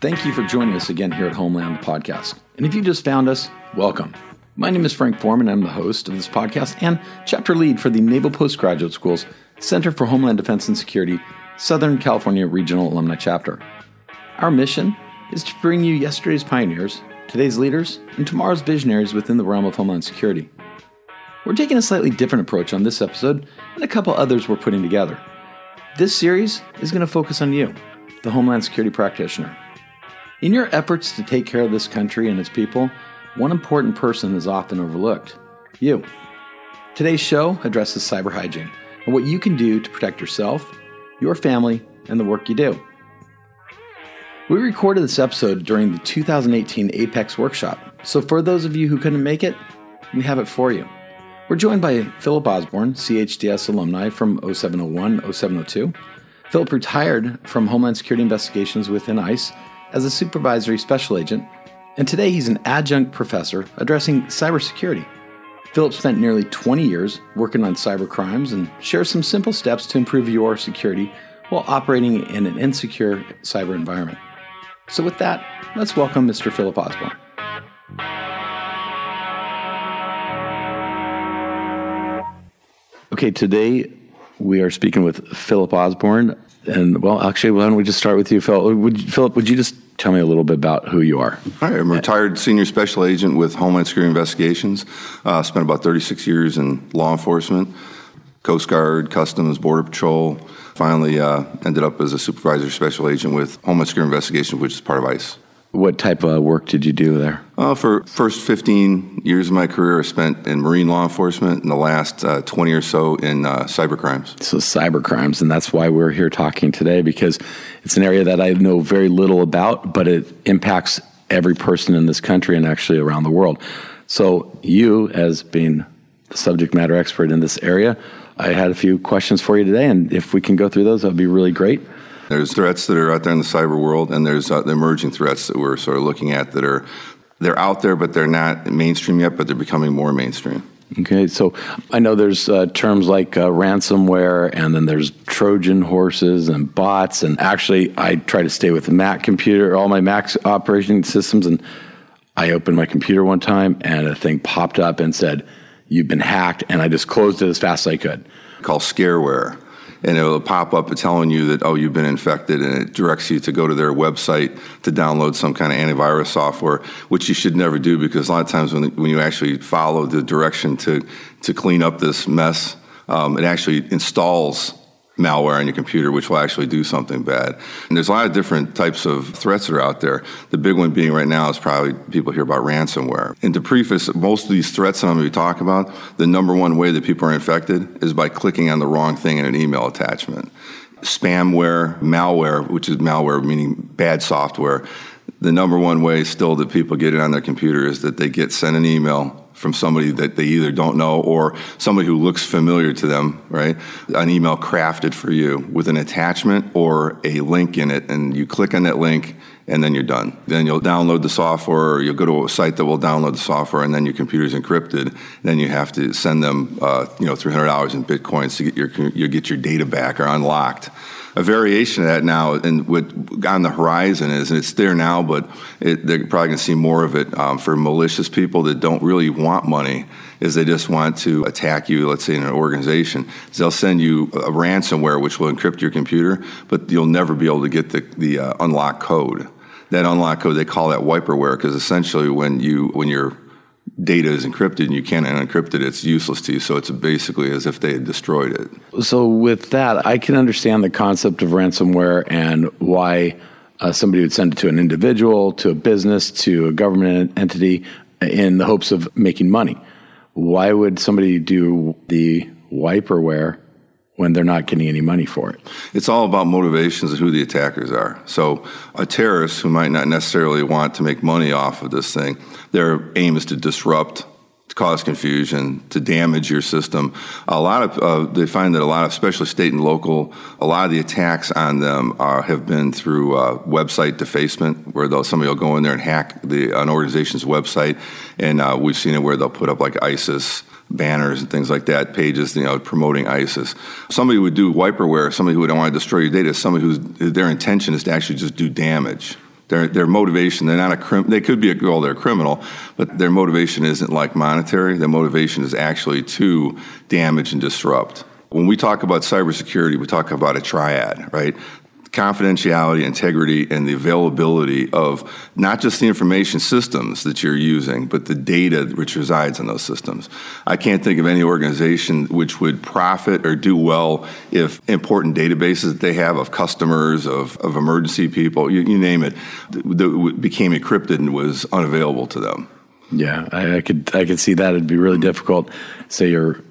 Thank you for joining us again here at Homeland the Podcast. And if you just found us, welcome. My name is Frank Foreman. I'm the host of this podcast and chapter lead for the Naval Postgraduate School's Center for Homeland Defense and Security, Southern California Regional Alumni Chapter. Our mission is to bring you yesterday's pioneers, today's leaders, and tomorrow's visionaries within the realm of Homeland Security. We're taking a slightly different approach on this episode and a couple others we're putting together. This series is going to focus on you, the Homeland Security practitioner. In your efforts to take care of this country and its people, one important person is often overlooked you. Today's show addresses cyber hygiene and what you can do to protect yourself, your family, and the work you do. We recorded this episode during the 2018 Apex workshop, so for those of you who couldn't make it, we have it for you. We're joined by Phillip Osborn, CHDS alumni from 0701 0702. Phillip retired from Homeland Security Investigations within ICE as a supervisory special agent, and today he's an adjunct professor addressing cybersecurity. Phillip spent nearly 20 years working on cyber crimes and shares some simple steps to improve your security while operating in an insecure cyber environment. So, with that, let's welcome Mr. Phillip Osborn. Okay, today we are speaking with Phillip Osborn, and well, actually, why don't we just start with you, Phillip? Would, Phillip, would you just tell me a little bit about who you are? All right, I'm a retired senior special agent with Homeland Security Investigations. Uh, spent about 36 years in law enforcement, Coast Guard, Customs, Border Patrol. Finally, uh, ended up as a supervisor special agent with Homeland Security Investigations, which is part of ICE. What type of work did you do there? Uh, for first 15 years of my career, I spent in marine law enforcement, and the last uh, 20 or so in uh, cyber crimes. So cyber crimes, and that's why we're here talking today because it's an area that I know very little about, but it impacts every person in this country and actually around the world. So you, as being the subject matter expert in this area, I had a few questions for you today, and if we can go through those, that would be really great. There's threats that are out there in the cyber world, and there's uh, the emerging threats that we're sort of looking at that are they're out there, but they're not mainstream yet, but they're becoming more mainstream. Okay, so I know there's uh, terms like uh, ransomware, and then there's Trojan horses and bots. And actually, I try to stay with the Mac computer, all my Mac operating systems. And I opened my computer one time, and a thing popped up and said, "You've been hacked," and I just closed it as fast as I could. Called scareware and it will pop up telling you that oh you've been infected and it directs you to go to their website to download some kind of antivirus software which you should never do because a lot of times when, when you actually follow the direction to to clean up this mess um, it actually installs malware on your computer, which will actually do something bad. And there's a lot of different types of threats that are out there. The big one being right now is probably people hear about ransomware. And to preface most of these threats that I'm going to be talking about, the number one way that people are infected is by clicking on the wrong thing in an email attachment. Spamware, malware, which is malware meaning bad software, the number one way still that people get it on their computer is that they get sent an email from somebody that they either don't know or somebody who looks familiar to them, right? An email crafted for you with an attachment or a link in it, and you click on that link and then you're done. Then you'll download the software, or you'll go to a site that will download the software, and then your computer's encrypted. Then you have to send them, uh, you know, three hundred dollars in bitcoins to get your you get your data back or unlocked a variation of that now, and what on the horizon is, and it's there now, but it, they're probably going to see more of it um, for malicious people that don't really want money. Is they just want to attack you, let's say in an organization. They'll send you a ransomware which will encrypt your computer, but you'll never be able to get the, the uh, unlock code. That unlock code they call that wiperware because essentially when you when you're data is encrypted and you can't unencrypt it, it's useless to you. So it's basically as if they had destroyed it. So, with that, I can understand the concept of ransomware and why uh, somebody would send it to an individual, to a business, to a government entity in the hopes of making money. Why would somebody do the wiperware when they're not getting any money for it? It's all about motivations of who the attackers are. So, a terrorist who might not necessarily want to make money off of this thing their aim is to disrupt, cause confusion, to damage your system. A lot of uh, they find that a lot of, especially state and local, a lot of the attacks on them are, have been through uh, website defacement, where they'll, somebody will go in there and hack the an organization's website, and uh, we've seen it where they'll put up like ISIS banners and things like that, pages, you know, promoting ISIS. Somebody would do wiperware, somebody who would want to destroy your data, somebody whose their intention is to actually just do damage. Their, their motivation, they're not a crim, they could be a, well, they're a criminal, but their motivation isn't like monetary. Their motivation is actually to damage and disrupt. When we talk about cybersecurity, we talk about a triad, right? Confidentiality, integrity, and the availability of not just the information systems that you're using, but the data which resides in those systems. I can't think of any organization which would profit or do well if important databases that they have of customers, of, of emergency people, you, you name it, that became encrypted and was unavailable to them. Yeah, I, I could I could see that. It'd be really difficult. Say you're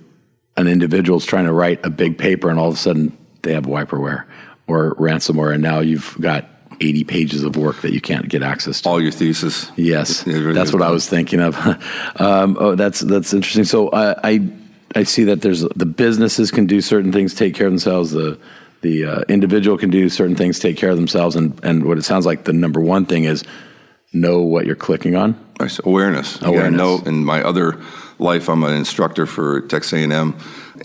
an individual's trying to write a big paper, and all of a sudden they have wiperware or ransomware, and now you've got 80 pages of work that you can't get access to. All your thesis. Yes, that's what I was thinking of. um, oh, that's that's interesting. So I, I, I see that there's the businesses can do certain things, take care of themselves. The the uh, individual can do certain things, take care of themselves, and and what it sounds like the number one thing is know what you're clicking on. Awareness. Awareness. know in my other life, I'm an instructor for Texas A&M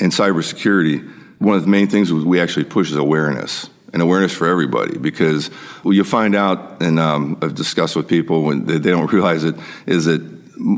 in cybersecurity. One of the main things we actually push is awareness and awareness for everybody because what you find out, and um, I've discussed with people when they, they don't realize it, is that,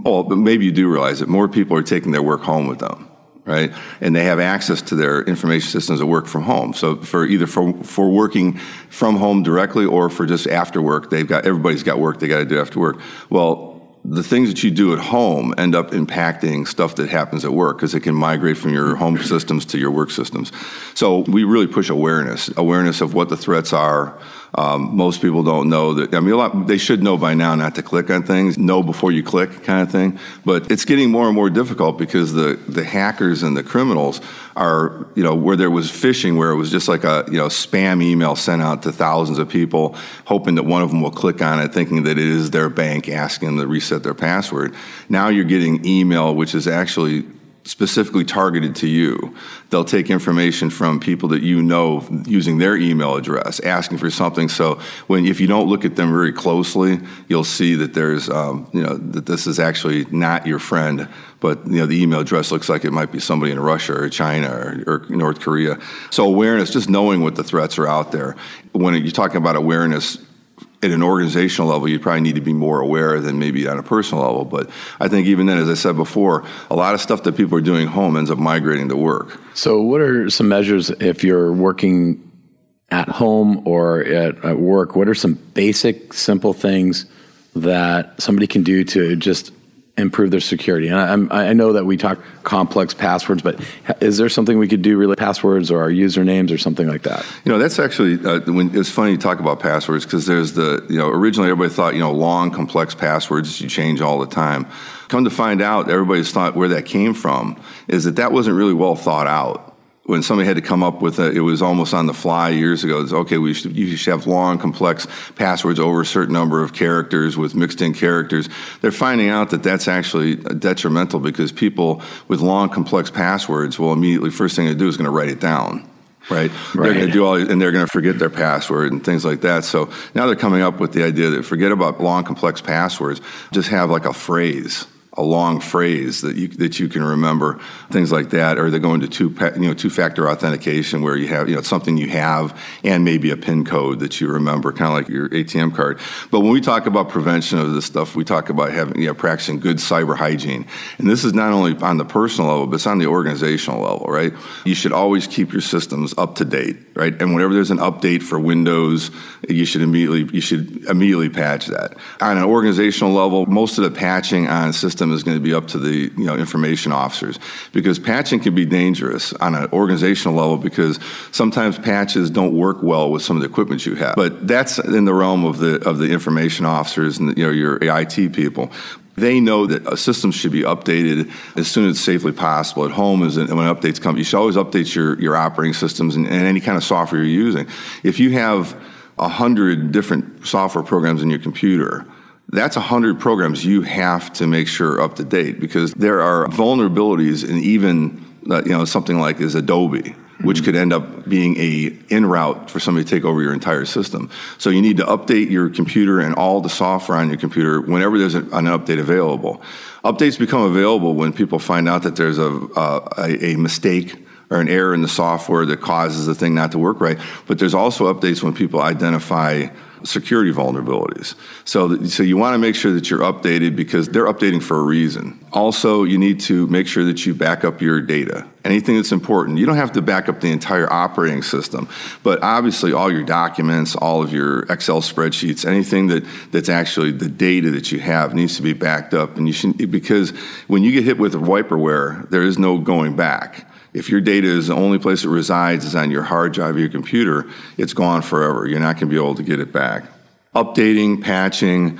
but maybe you do realize it, more people are taking their work home with them right? And they have access to their information systems that work from home. So for either for, for working from home directly or for just after work, they've got everybody's got work they got to do after work. Well, the things that you do at home end up impacting stuff that happens at work because it can migrate from your home systems to your work systems. So we really push awareness, awareness of what the threats are, um, most people don't know that. I mean, a lot, they should know by now not to click on things, know before you click, kind of thing. But it's getting more and more difficult because the the hackers and the criminals are, you know, where there was phishing, where it was just like a you know spam email sent out to thousands of people, hoping that one of them will click on it, thinking that it is their bank asking them to reset their password. Now you're getting email, which is actually specifically targeted to you. They'll take information from people that you know using their email address, asking for something. So when if you don't look at them very closely, you'll see that there's um, you know that this is actually not your friend, but you know the email address looks like it might be somebody in Russia or China or, or North Korea. So awareness, just knowing what the threats are out there. When you're talking about awareness, at an organizational level, you probably need to be more aware than maybe on a personal level. But I think even then, as I said before, a lot of stuff that people are doing home ends up migrating to work. So, what are some measures if you're working at home or at, at work? What are some basic, simple things that somebody can do to just improve their security. And I, I, know that we talk complex passwords, but is there something we could do really passwords or our usernames or something like that? You know, that's actually uh, when it's funny to talk about passwords because there's the you know originally everybody thought you know long complex passwords you change all the time. Come to find out, everybody's thought where that came from is that that wasn't really well thought out when somebody had to come up with it, it was almost on the fly years ago. It's okay, we should, you should have long, complex passwords over a certain number of characters with mixed in characters. They're finding out that that's actually uh, detrimental because people with long, complex passwords will immediately, first thing they do is going to write it down. Right? right? They're going to do all, and they're going to forget their password and things like that. So now they're coming up with the idea that forget about long, complex passwords. Just have like a phrase a long phrase that you that you can remember, things like that, or they go into two you know two factor authentication where you have you know something you have and maybe a PIN code that you remember, kind of like your ATM card. But when we talk about prevention of this stuff, we talk about having you know practicing good cyber hygiene, and this is not only on the personal level, but it's on the organizational level, right? You should always keep your systems up to date, right? And whenever there's an update for Windows, you should immediately you should immediately patch that. On an organizational level, most of the patching on systems system is going to be up to the you know information officers because patching can be dangerous on an organizational level because sometimes patches don't work well with some of the equipment you have. But that's in the realm of the of the information officers and you know your IT people. They know that a system should be updated as soon as safely possible. At home, is when updates come, you should always update your, your operating systems and, and any kind of software you're using. If you have a hundred different software programs in your computer, that's 100 programs you have to make sure up to date because there are vulnerabilities in even uh, you know something like is Adobe which could end up being a in route for somebody to take over your entire system. So you need to update your computer and all the software on your computer whenever there's an update available. Updates become available when people find out that there's a, a, a mistake or an error in the software that causes the thing not to work right. But there's also updates when people identify security vulnerabilities. So, so you want to make sure that you're updated because they're updating for a reason. Also, you need to make sure that you back up your data. Anything that's important. You don't have to back up the entire operating system, but obviously all your documents, all of your Excel spreadsheets, anything that, that's actually the data that you have needs to be backed up. And you should because when you get hit with wiperware, there is no going back. If your data is the only place it resides is on your hard drive of your computer, it's gone forever. You're not going to be able to get it back. Updating, patching,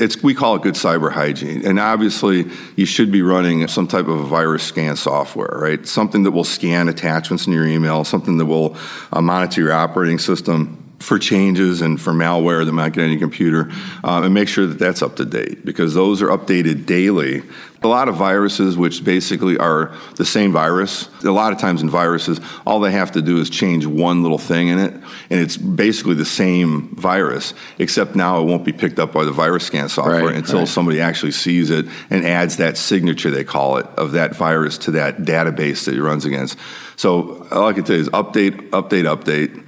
it's we call it good cyber hygiene and obviously you should be running some type of a virus scan software right something that will scan attachments in your email something that will uh, monitor your operating system for changes and for malware that might get on your computer, uh, and make sure that that's up to date because those are updated daily. A lot of viruses, which basically are the same virus, a lot of times in viruses, all they have to do is change one little thing in it, and it's basically the same virus, except now it won't be picked up by the virus scan software right, until right. somebody actually sees it and adds that signature, they call it, of that virus to that database that it runs against. So all I can tell you is update, update, update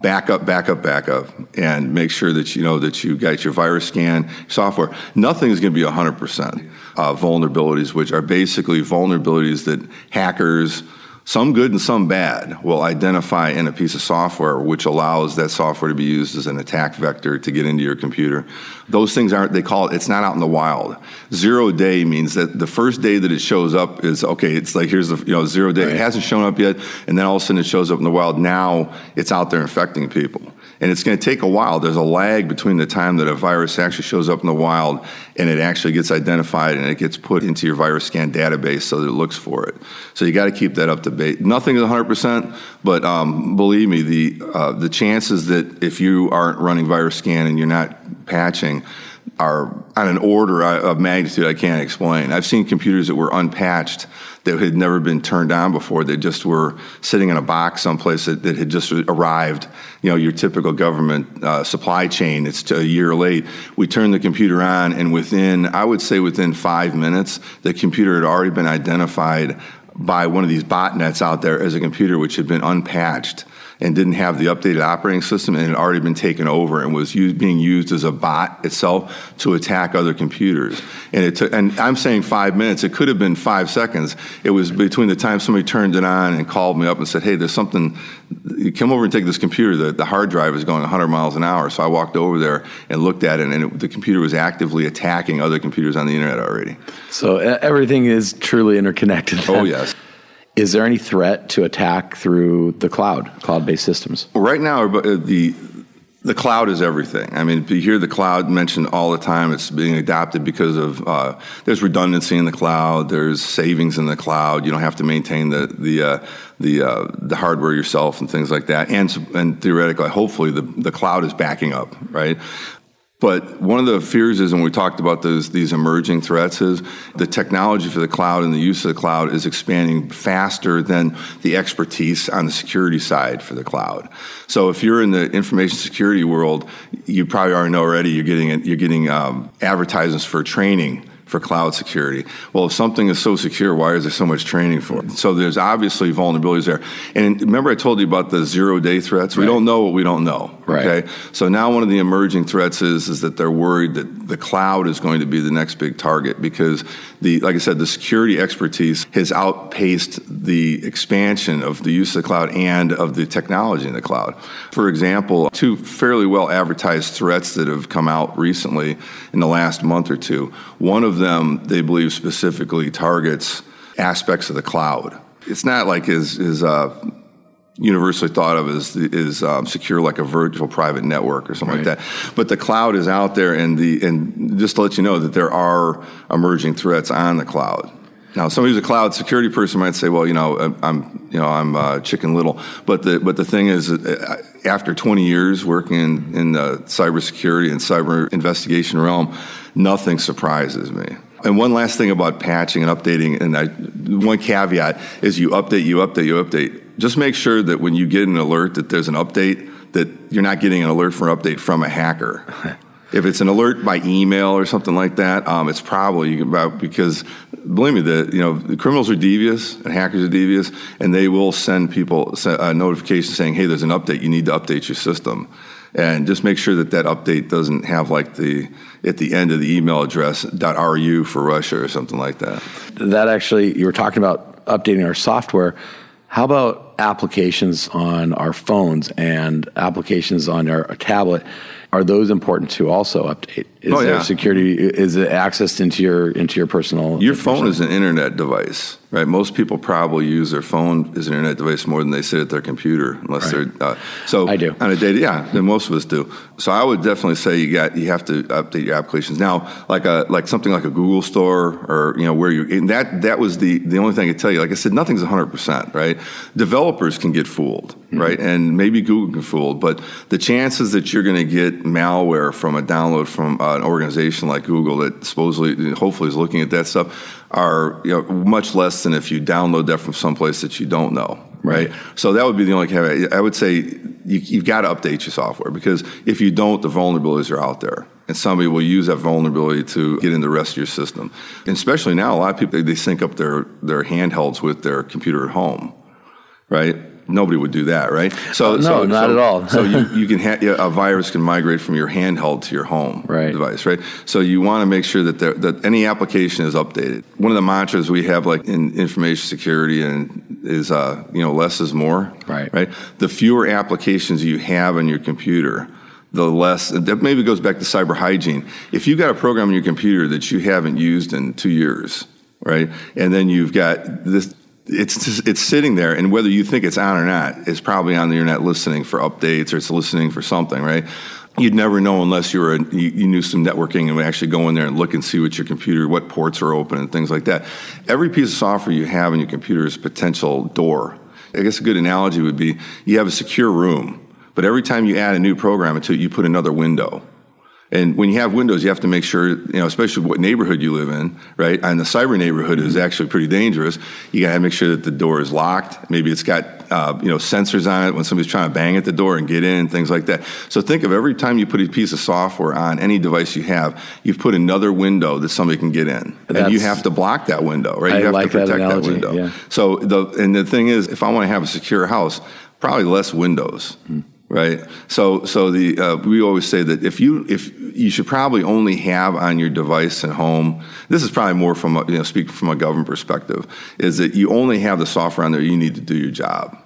back up, back up, back up, and make sure that you know that you got your virus scan software. Nothing is going to be 100% uh, vulnerabilities, which are basically vulnerabilities that hackers some good and some bad will identify in a piece of software which allows that software to be used as an attack vector to get into your computer. Those things aren't they call it it's not out in the wild. Zero day means that the first day that it shows up is okay it's like here's the you know zero day. Right. it hasn't shown up yet and then all of a sudden it shows up in the wild. Now it's out there infecting people and it's going to take a while. There's a lag between the time that a virus actually shows up in the wild and it actually gets identified and it gets put into your virus scan database so that it looks for it. So you got to keep that up to date. Nothing is 100%, but um, believe me, the uh, the chances that if you aren't running virus scan and you're not patching are on an order of magnitude I can't explain. I've seen computers that were unpatched that had never been turned on before. They just were sitting in a box someplace that, that had just arrived. You know, your typical government uh, supply chain. It's a year late. We turned the computer on, and within, I would say, within five minutes, the computer had already been identified by one of these botnets out there as a computer which had been unpatched and didn't have the updated operating system and had already been taken over and was used, being used as a bot itself to attack other computers. And it took, and I'm saying five minutes. It could have been five seconds. It was between the time somebody turned it on and called me up and said, "Hey, there's something. Come over and take this computer. The, the hard drive is going 100 miles an hour." So I walked over there and looked at it, and it, the computer was actively attacking other computers on the internet already. So everything is truly interconnected. Then. Oh yes. Is there any threat to attack through the cloud, cloud-based systems? Right now, uh, the the cloud is everything. I mean, you hear the cloud mentioned all the time. It's being adopted because of uh, there's redundancy in the cloud. There's savings in the cloud. You don't have to maintain the the uh, the uh, the hardware yourself and things like that. And and theoretically, hopefully, the the cloud is backing up, right? But one of the fears is when we talked about those, these emerging threats is the technology for the cloud and the use of the cloud is expanding faster than the expertise on the security side for the cloud. So if you're in the information security world, you probably already know already you're getting you're getting um, advertisements for training for cloud security. Well, if something is so secure, why is there so much training for it? So there's obviously vulnerabilities there. And remember, I told you about the zero day threats. We don't know what we don't know. Right. Okay. So now one of the emerging threats is is that they're worried that the cloud is going to be the next big target because the like I said, the security expertise has outpaced the expansion of the use of the cloud and of the technology in the cloud. For example, two fairly well advertised threats that have come out recently in the last month or two. One of them, they believe, specifically targets aspects of the cloud. It's not like is is uh, universally thought of as is um, secure like a virtual private network or something right. like that. But the cloud is out there, and the and just to let you know that there are emerging threats on the cloud. Now, somebody who's a cloud security person might say, "Well, you know, I'm, you know, I'm uh, Chicken Little," but the but the thing is, uh, after 20 years working in, in the cybersecurity and cyber investigation realm, nothing surprises me. And one last thing about patching and updating, and I, one caveat is you update, you update, you update. Just make sure that when you get an alert that there's an update, that you're not getting an alert for an update from a hacker. If it's an alert by email or something like that, um, it's probably about because believe me, the you know the criminals are devious and hackers are devious, and they will send people a notification saying, "Hey, there's an update. You need to update your system." And just make sure that that update doesn't have like the at the end of the email address .ru for Russia or something like that. That actually, you were talking about updating our software. How about applications on our phones and applications on our, tablet? Are those important to also update? Is oh, yeah. there security? Is it accessed into your into your personal? Your phone is an internet device, right? Most people probably use their phone as an internet device more than they sit at their computer, unless right. they're. Uh, so I do on a day. Yeah, then most of us do. So I would definitely say you got you have to update your applications now, like a like something like a Google Store or you know where you that that was the the only thing I could tell you. Like I said, nothing's 100 percent right. Developers can get fooled, mm-hmm. right, and maybe Google can fool, but the chances that you're going to get malware from a download from uh, an organization like Google that supposedly, hopefully, is looking at that stuff are you know, much less than if you download that from someplace that you don't know. Right. right. So that would be the only caveat. I would say you, have got to update your software because if you don't, the vulnerabilities are out there. And somebody will use that vulnerability to get in the rest of your system. And especially now, a lot of people, they sync up their, their handhelds with their computer at home, right? Nobody would do that, right? So uh, no, so, not so, at all. so you, you can ha- a virus can migrate from your handheld to your home right. device, right? So you want to make sure that there, that any application is updated. One of the mantras we have, like in information security, and is uh, you know less is more, right? Right. The fewer applications you have on your computer the less that maybe goes back to cyber hygiene. If you've got a program on your computer that you haven't used in two years, right, and then you've got this it's it's sitting there, and whether you think it's on or not, it's probably on the internet listening for updates or it's listening for something, right? You'd never know unless you were a, you, you, knew some networking and would actually go in there and look and see what your computer, what ports are open and things like that. Every piece of software you have in your computer is potential door. I guess a good analogy would be you have a secure room, but every time you add a new program into it, you put another window. And when you have windows, you have to make sure, you know, especially what neighborhood you live in, right? And the cyber neighborhood is actually pretty dangerous. You got to make sure that the door is locked. Maybe it's got, uh, you know, sensors on it when somebody's trying to bang at the door and get in, things like that. So think of every time you put a piece of software on any device you have, you've put another window that somebody can get in, That's, and you have to block that window, right? I you have like to protect that, analogy, that window. Yeah. So the and the thing is, if I want to have a secure house, probably less windows. Hmm right? So, so the uh, we always say that if you if you should probably only have on your device at home. This is probably more from a, you know speaking from a government perspective, is that you only have the software on there you need to do your job.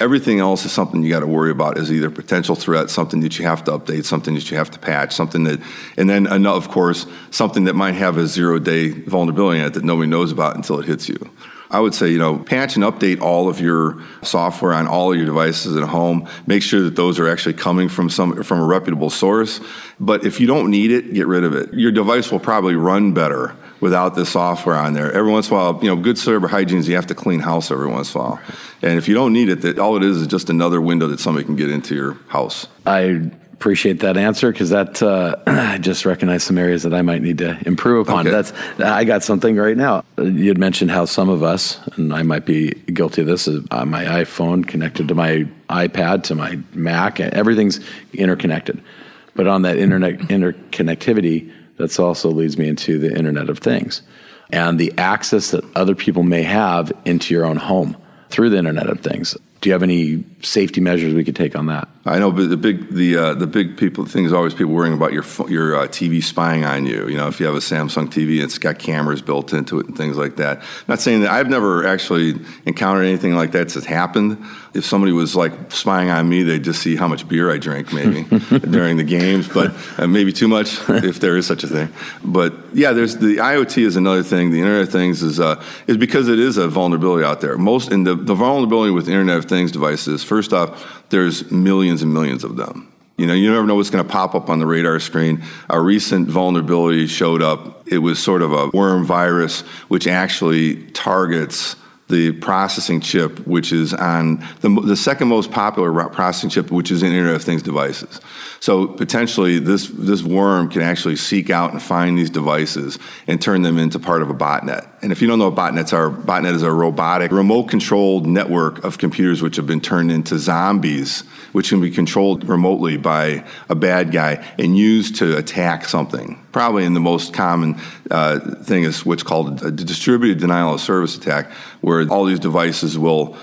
Everything else is something you got to worry about is either potential threat, something that you have to update, something that you have to patch, something that, and then of course something that might have a zero day vulnerability in it that nobody knows about until it hits you. I would say, you know, patch and update all of your software on all of your devices at home. Make sure that those are actually coming from some from a reputable source. But if you don't need it, get rid of it. Your device will probably run better without the software on there. Every once in a while, you know, good cyber hygiene is you have to clean house every once in a while. And if you don't need it, that all it is is just another window that somebody can get into your house. I appreciate that answer because that uh, I just recognize some areas that I might need to improve upon. Okay. That's I got something right now. You had mentioned how some of us, and I might be guilty of this, is uh, my iPhone connected to my iPad to my Mac, and everything's interconnected. But on that internet interconnectivity, that also leads me into the Internet of Things and the access that other people may have into your own home through the Internet of Things. Do you have any safety measures we could take on that? I know, but the big the uh, the big people thing is always people worrying about your your uh, TV spying on you. You know, if you have a Samsung TV, it's got cameras built into it and things like that. I'm not saying that I've never actually encountered anything like that that's happened. If somebody was like spying on me, they'd just see how much beer I drink maybe during the games, but uh, maybe too much if there is such a thing. But yeah, there's the IoT is another thing. The Internet of Things is uh, is because it is a vulnerability out there. Most in the the vulnerability with Internet of Things devices. First off, there's millions and millions of them. You know, you never know what's going to pop up on the radar screen. A recent vulnerability showed up. It was sort of a worm virus, which actually targets the processing chip, which is on the, the second most popular processing chip, which is in Internet of Things devices. So potentially, this this worm can actually seek out and find these devices and turn them into part of a botnet. And if you don't know what botnets are, botnet is a robotic, remote-controlled network of computers which have been turned into zombies, which can be controlled remotely by a bad guy and used to attack something. Probably in the most common uh, thing is what's called a distributed denial of service attack, where all these devices will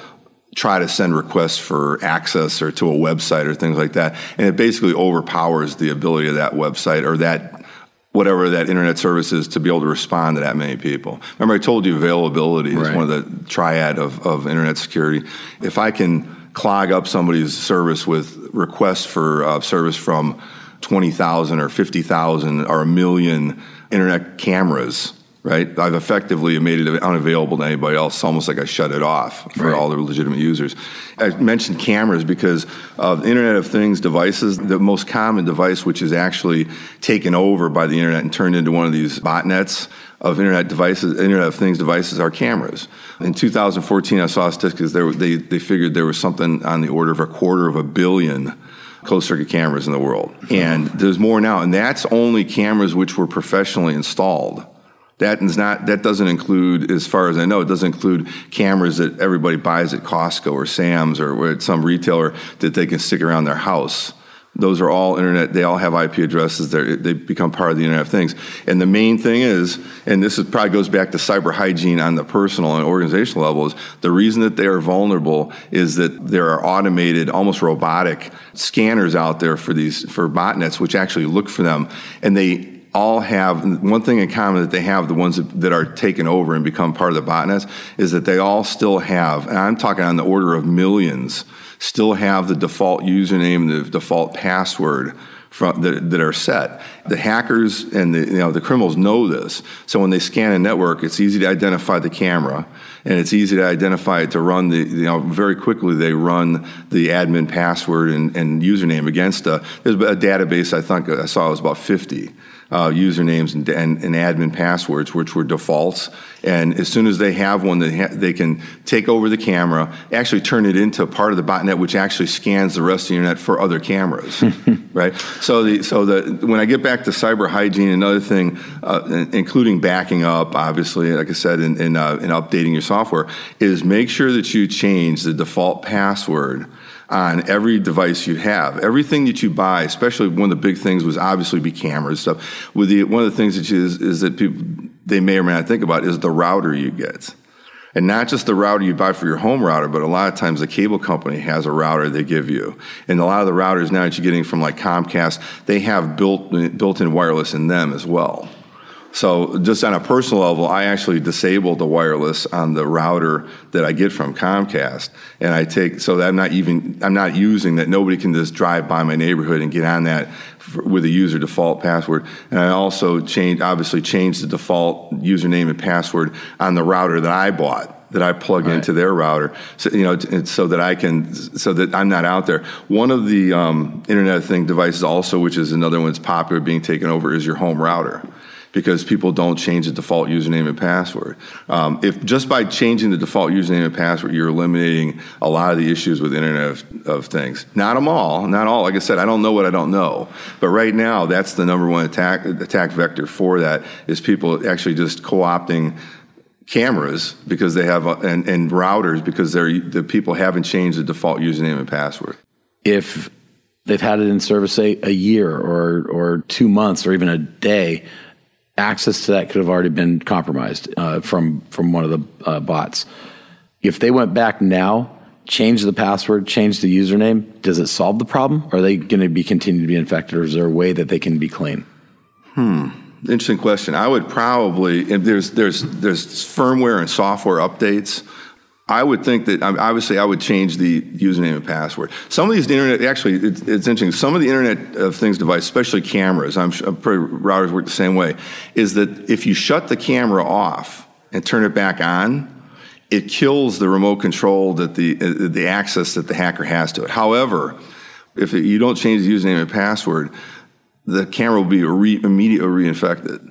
try to send requests for access or to a website or things like that. And it basically overpowers the ability of that website or that whatever that internet service is to be able to respond to that many people. Remember, I told you availability right. is one of the triad of, of internet security. If I can clog up somebody's service with requests for uh, service from 20,000 or 50,000 or a million internet cameras, right? I've effectively made it unavailable to anybody else, it's almost like I shut it off for right. all the legitimate users. I mentioned cameras because of Internet of Things devices, the most common device which is actually taken over by the internet and turned into one of these botnets of internet devices, Internet of Things devices are cameras. In 2014, I saw statistics. There, they they figured there was something on the order of a quarter of a billion closed circuit cameras in the world, hmm. and there's more now. And that's only cameras which were professionally installed. That is not. That doesn't include, as far as I know, it doesn't include cameras that everybody buys at Costco or Sam's or at some retailer that they can stick around their house. Those are all internet. They all have IP addresses. They're, they become part of the Internet of Things. And the main thing is, and this is, probably goes back to cyber hygiene on the personal and organizational levels the reason that they are vulnerable is that there are automated, almost robotic scanners out there for these for botnets, which actually look for them, and they all have one thing in common that they have the ones that, that, are taken over and become part of the botnets is that they all still have and i'm talking on the order of millions still have the default username and the default password from, that, that are set. The hackers and the, you know, the criminals know this. So when they scan a network it's easy to identify the camera and it's easy to identify it to run the you know very quickly they run the admin password and, and username against a there's a database i think i saw was about 50 uh, usernames and, and, and, admin passwords, which were defaults. And as soon as they have one, they, ha- they can take over the camera, actually turn it into part of the botnet, which actually scans the rest of the internet for other cameras, right? So, the, so the, when I get back to cyber hygiene, another thing, uh, including backing up, obviously, like I said, in, in, uh, in updating your software, is make sure that you change the default password on every device you have. Everything that you buy, especially one of the big things was obviously be cameras stuff. With the one of the things that is is that people they may or may not think about is the router you get. And not just the router you buy for your home router, but a lot of times the cable company has a router they give you. And a lot of the routers now that you're getting from like Comcast, they have built built-in wireless in them as well. So just on a personal level, I actually disable the wireless on the router that I get from Comcast, and I take so that I'm not even I'm not using that. Nobody can just drive by my neighborhood and get on that for, with a user default password. And I also changed obviously change the default username and password on the router that I bought that I plug right. into their router, so, you know, so that I can, so that I'm not out there. One of the um, Internet of Thing devices, also, which is another one that's popular being taken over, is your home router because people don't change the default username and password. Um, if just by changing the default username and password, you're eliminating a lot of the issues with Internet of, of Things. Not them all, not all. Like I said, I don't know what I don't know. But right now, that's the number one attack attack vector for that is people actually just co-opting cameras because they have and, and routers because they're the people haven't changed the default username and password. If they've had it in service say a year or or two months or even a day access to that could have already been compromised uh, from from one of the uh, bots. If they went back now, change the password, change the username, does it solve the problem? Are they going to be continue to be infected, or is there a way that they can be clean? Hmm. Interesting question. I would probably there's there's there's firmware and software updates I would think that obviously I would change the username and password. Some of these internet actually it's, it's interesting. Some of the Internet of Things devices, especially cameras, I'm, I'm pretty routers work the same way. Is that if you shut the camera off and turn it back on, it kills the remote control that the uh, the access that the hacker has to it. However, If you don't change the username and password, the camera will be re, immediately reinfected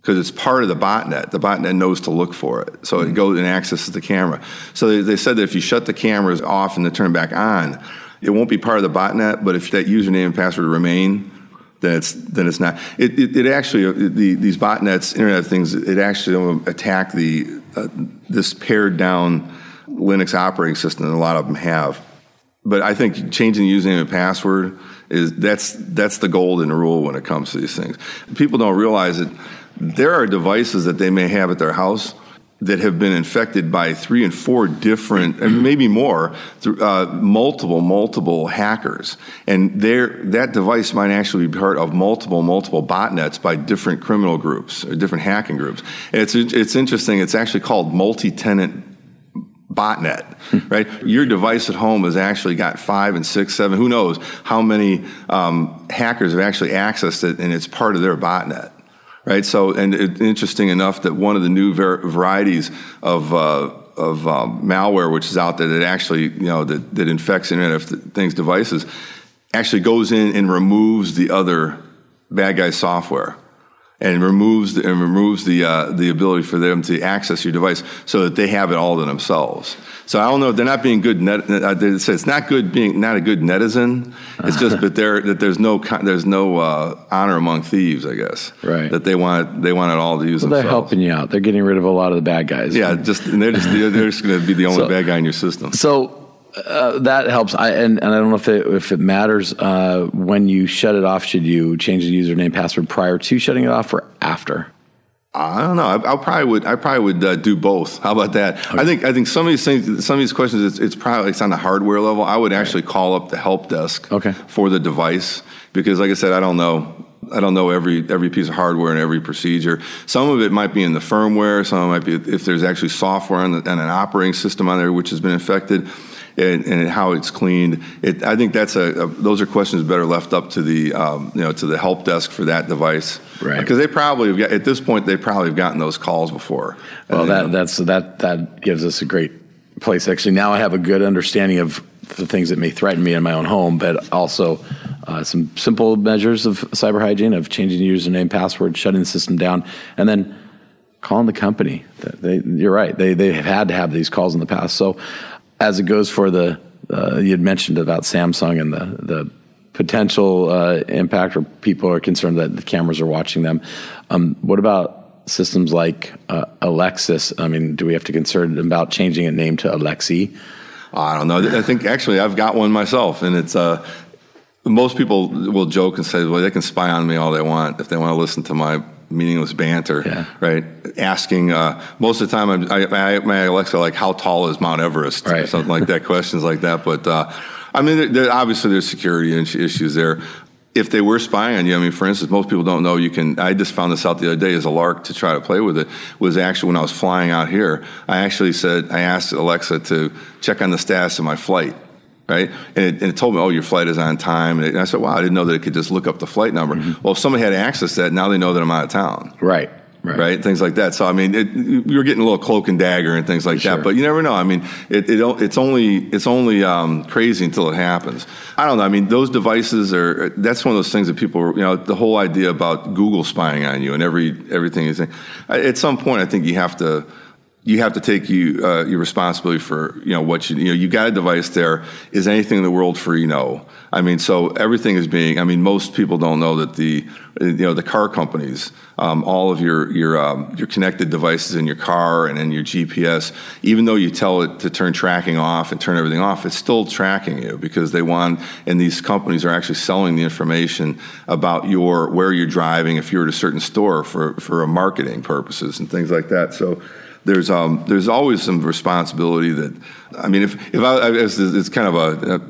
because it's part of the botnet. The botnet knows to look for it, so mm-hmm. it goes and accesses the camera. So they, they, said that if you shut the cameras off and then turn back on, it won't be part of the botnet. But if that username and password remain, then it's then it's not. It, it, it actually uh, the, these botnets, internet things, it actually attack the uh, this pared down Linux operating system that a lot of them have. But I think changing the username and password is that's that's the golden rule when it comes to these things. People don't realize that there are devices that they may have at their house that have been infected by three and four different, and maybe more, uh, multiple, multiple hackers. And that device might actually be part of multiple, multiple botnets by different criminal groups or different hacking groups. And it's, it's interesting, it's actually called multi tenant botnet, right? Your device at home has actually got five and six, seven, who knows how many um, hackers have actually accessed it, and it's part of their botnet right? So, and it, interesting enough that one of the new ver- varieties of uh, of um, malware which is out there that actually you know that, that infects Internet of Things devices actually goes in and removes the other bad guy software and removes the, and removes the uh, the ability for them to access your device so that they have it all to themselves. So I don't know. They're not being good. Net, uh, it's not good being not a good netizen. It's just that there that there's no there's no uh, honor among thieves. I guess right. That they want they want it all to use. Well, themselves. they're helping you out. They're getting rid of a lot of the bad guys. Yeah, just they're just they're just going to be the only so, bad guy in your system. So uh, that helps. I and, and I don't know if it, if it matters uh, when you shut it off. Should you change the username password prior to shutting it off or after? I don't know. I, I probably would. I probably would uh, do both. How about that? Okay. I think. I think some of these things, some of these questions, it's, it's probably it's on the hardware level. I would actually call up the help desk okay. for the device because, like I said, I don't know. I don't know every every piece of hardware and every procedure. Some of it might be in the firmware. Some of it might be if there's actually software and, and an operating system on there which has been infected and, and how it's cleaned. It, I think that's a, a, those are questions better left up to the um, you know to the help desk for that device, right? Because they probably have got, at this point they probably have gotten those calls before. Well, and, that know. that's that that gives us a great place. Actually, now I have a good understanding of the things that may threaten me in my own home, but also. Uh, some simple measures of cyber hygiene of changing the username, password, shutting the system down, and then calling the company. They, you're right. They they have had to have these calls in the past. So as it goes for the uh, you had mentioned about Samsung and the the potential uh, impact, or people are concerned that the cameras are watching them. Um, what about systems like uh, Alexis? I mean, do we have to concern about changing a name to Alexi? I don't know. I think actually I've got one myself, and it's uh, most people will joke and say, "Well, they can spy on me all they want if they want to listen to my meaningless banter, yeah. right? Asking uh, most of the time, I, I, my Alexa like, "How tall is Mount Everest?" Right. or something like that. questions like that. But uh, I mean, there, there, obviously there's security issues there. If they were spying on you, I mean, for instance, most people don't know you can. I just found this out the other day as a lark to try to play with it. Was actually when I was flying out here, I actually said I asked Alexa to check on the status of my flight right? And it, and it, told me, oh, your flight is on time. And, it, and, I said, wow, I didn't know that it could just look up the flight number. Mm-hmm. Well, if somebody had access to that, now they know that I'm out of town. Right. Right. right. things like that. So I mean, it, you're getting a little cloak and dagger and things like sure. that. But you never know. I mean, it, it it's only it's only um, crazy until it happens. I don't know. I mean, those devices are that's one of those things that people you know the whole idea about Google spying on you and every everything is. At some point, I think you have to you have to take you uh, your responsibility for you know what you you know you got a device there. Is anything in the world free? No. I mean so everything is being i mean most people don't know that the you know the car companies um, all of your your um, your connected devices in your car and in your gps even though you tell it to turn tracking off and turn everything off it's still tracking you because they want and these companies are actually selling the information about your where you're driving if you're at a certain store for for marketing purposes and things like that. So there's um, there's always some responsibility that I mean if if I it's, it's kind of a, a,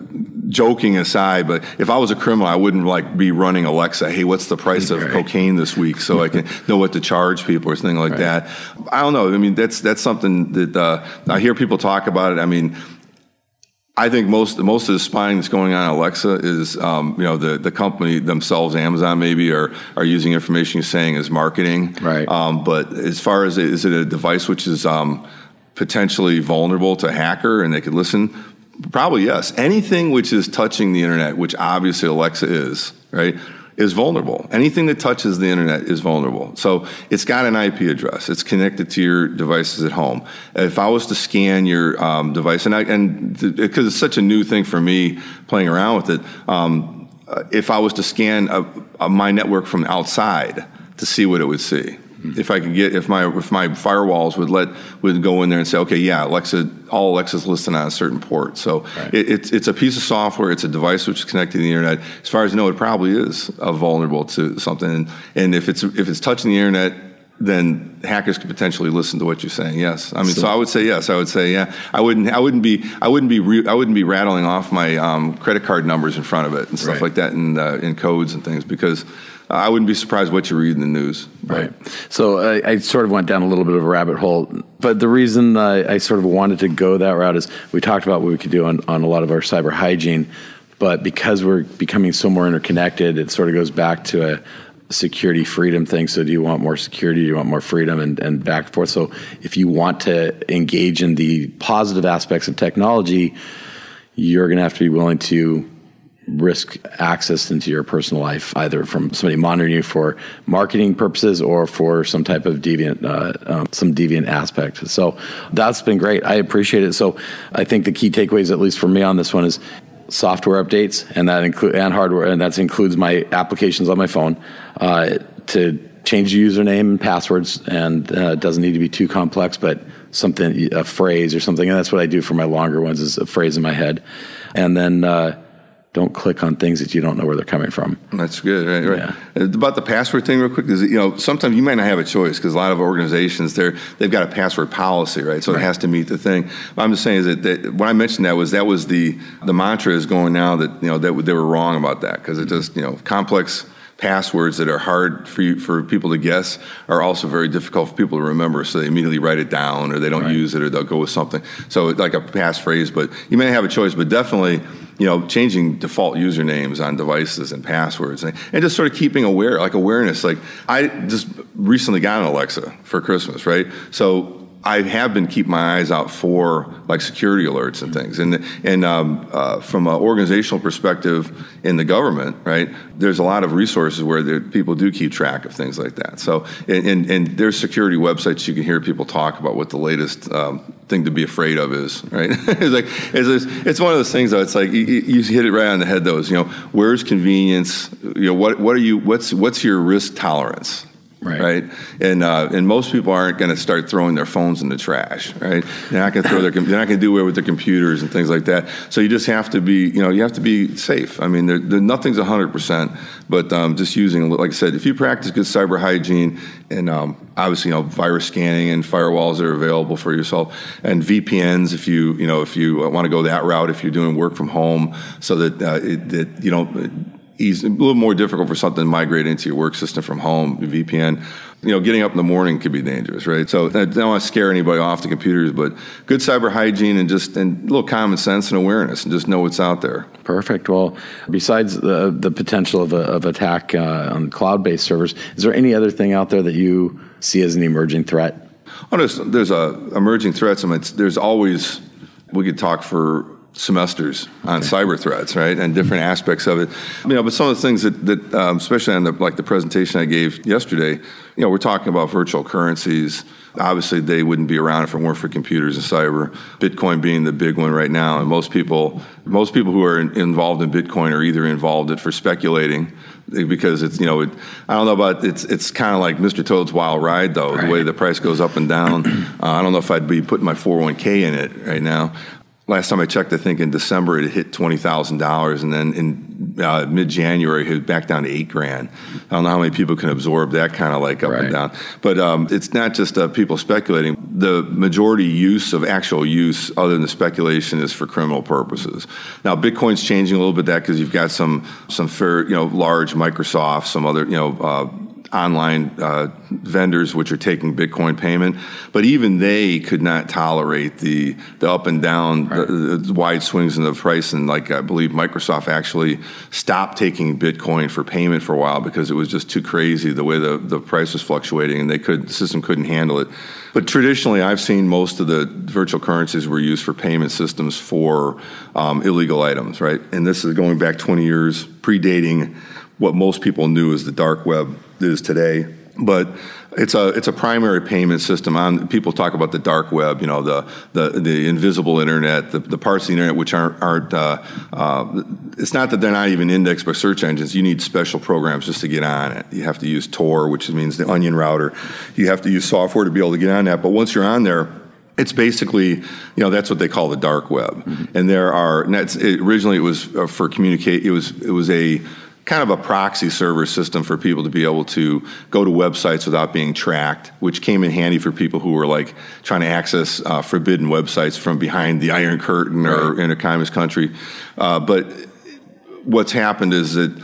joking aside, but if I was a criminal, I wouldn't like be running Alexa. Hey, what's the price of right. cocaine this week, so I can know what to charge people or something like right. that. I don't know. I mean, that's that's something that uh, I hear people talk about it. I mean, I think most most of the spying that's going on Alexa is, um, you know, the, the company themselves, Amazon maybe, are are using information you're saying as marketing. Right. Um, but as far as is it a device which is um, potentially vulnerable to hacker and they could listen? Probably yes. Anything which is touching the internet, which obviously Alexa is, right, is vulnerable. Anything that touches the internet is vulnerable. So it's got an IP address. It's connected to your devices at home. If I was to scan your um, device, and and because it's such a new thing for me playing around with it, um, if I was to scan a, a, my network from outside to see what it would see if I could get if my if my firewalls would let would go in there and say, okay, yeah, Alexa, all Alexa's listed on a certain port. So right. it, it's it's a piece of software. It's a device which is connected to the internet. As far as I know, it probably is uh, vulnerable to something. And, and if it's if it's touching the internet, then hackers could potentially listen to what you're saying. Yes, I mean, so, so I would say yes. I would say yeah. I wouldn't. I wouldn't be. I wouldn't be. Re, I wouldn't be rattling off my um, credit card numbers in front of it and stuff right. like that, and uh, in codes and things because I wouldn't be surprised what you read in the news. Right. So I, I, sort of went down a little bit of a rabbit hole, but the reason I, I, sort of wanted to go that route is we talked about what we could do on, on a lot of our cyber hygiene, but because we're becoming so more interconnected, it sort of goes back to a security freedom thing. So do you want more security? Do you want more freedom and, and back and forth? So if you want to engage in the positive aspects of technology, you're going to have to be willing to risk access into your personal life, either from somebody monitoring you for marketing purposes or for some type of deviant, uh, um, some deviant aspect. So that's been great. I appreciate it. So I think the key takeaways, at least for me on this one, is software updates, and that include and hardware, and that includes my applications on my phone uh, to change the username and passwords, and uh, it doesn't need to be too complex, but something a phrase or something, and that's what I do for my longer ones is a phrase in my head, and then uh, don't click on things that you don't know where they're coming from. That's good. Right, right. Yeah. Uh, about the password thing, real quick, is you know sometimes you might not have a choice because a lot of organizations they're they've got a password policy, right? So right. it has to meet the thing. What I'm just saying is that, that, when I mentioned that was that was the the mantra is going now that you know that they were wrong about that because it just you know complex passwords that are hard for you, for people to guess are also very difficult for people to remember. So they immediately write it down, or they don't right. use it, or they'll go with something. So like a passphrase, but you may have a choice. But definitely, you know, changing default usernames on devices and passwords, and, and just sort of keeping aware, like awareness. Like I just recently got an Alexa for Christmas, right? So I have been keeping my eyes out for like security alerts and things. And and um, uh, from an organizational perspective in the government, right? There's a lot of resources where there, people do keep track of things like that. So and, and, and, there's security websites you can hear people talk about what the latest um, thing to be afraid of is, right? it's like it's, it's one of those things though. It's like you, you hit it right on the head. Those you know, where's convenience? You know, what what are you? What's what's your risk tolerance? Right. right. And uh, and most people aren't going to start throwing their phones in the trash. Right. They're not going to throw their. They're not going to do it with their computers and things like that. So you just have to be. You know, you have to be safe. I mean, there, there, nothing's hundred percent, but um, just using, like I said, if you practice good cyber hygiene and um, obviously, you know, virus scanning and firewalls are available for yourself, and VPNs if you you know if you want to go that route if you're doing work from home, so that uh, it, that you don't easy, a little more difficult for something to migrate into your work system from home, VPN. You know, getting up in the morning could be dangerous, right? So I don't want to scare anybody off the computers, but good cyber hygiene and just and a little common sense and awareness, and just know what's out there. Perfect. Well, besides the the potential of, a, of attack uh, on cloud-based servers, is there any other thing out there that you see as an emerging threat? Oh, there's, there's a emerging threats. I mean, there's always we could talk for semesters on cyber threats, right, and different aspects of it. You know, but some of the things that, that um, especially on the like the presentation I gave yesterday, you know, we're talking about virtual currencies. Obviously, they wouldn't be around if it weren't for computers and cyber. Bitcoin being the big one right now, and most people, most people who are in, involved in Bitcoin are either involved in it for speculating because it's you know it, I don't know about it's it's kind of like Mr. Toad's Wild Ride though right. the way the price goes up and down. uh, I don't know if I'd be putting my 401k in it right now last time I checked, I think in December it hit twenty thousand dollars, and then in uh, mid January it hit back down to eight grand. I don't know how many people can absorb that kind of like up right. and down. But um, it's not just uh, people speculating. The majority use of actual use, other than the speculation, is for criminal purposes. Now Bitcoin's changing a little bit that because you've got some some fair, you know, large Microsoft, some other, you know. Uh, online uh, vendors which are taking Bitcoin payment, but even they could not tolerate the the up and down, right. the, the, wide swings in the price. And like I believe Microsoft actually stopped taking Bitcoin for payment for a while because it was just too crazy the way the, the price was fluctuating, and they could the system couldn't handle it. But traditionally, I've seen most of the virtual currencies were used for payment systems for um, illegal items, right? And this is going back 20 years, predating what most people knew as the dark web is today. But it's a it's a primary payment system. On people talk about the dark web, you know, the the, the invisible internet, the, the parts of the internet which aren't aren't. Uh, uh, it's not that they're not even indexed by search engines. You need special programs just to get on it. You have to use Tor, which means the Onion router. You have to use software to be able to get on that. But once you're on there, it's basically, you know, that's what they call the dark web. Mm-hmm. And there are, and it, originally it was uh, for communicate, it was, it was a kind of a proxy server system for people to be able to go to websites without being tracked, which came in handy for people who were like trying to access uh, forbidden websites from behind the Iron Curtain right. or in a communist country. Uh, but what's happened is that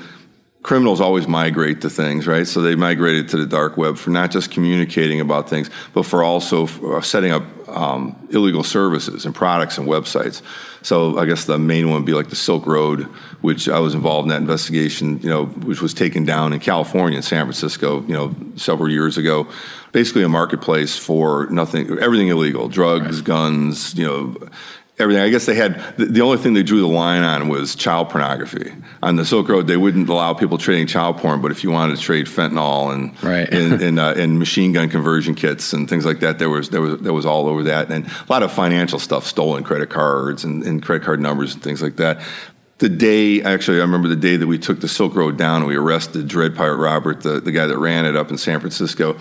criminals always migrate to things, right? So they migrated to the dark web for not just communicating about things, but for also uh, setting up um, illegal services and products and websites. So I guess the main one would be like the Silk Road, which I was involved in that investigation, you know, which was taken down in California, in San Francisco, you know, several years ago. Basically, a marketplace for nothing, everything illegal, drugs, right. guns, you know, everything. I guess they had the, the, only thing they drew the line on was child pornography. On the Silk Road, they wouldn't allow people trading child porn, but if you wanted to trade fentanyl and right. and, and, uh, and, machine gun conversion kits and things like that, there was there was there was all over that, and a lot of financial stuff, stolen credit cards and, and credit card numbers and things like that the day actually i remember the day that we took the silk road down and we arrested dread pirate robert the, the guy that ran it up in san francisco.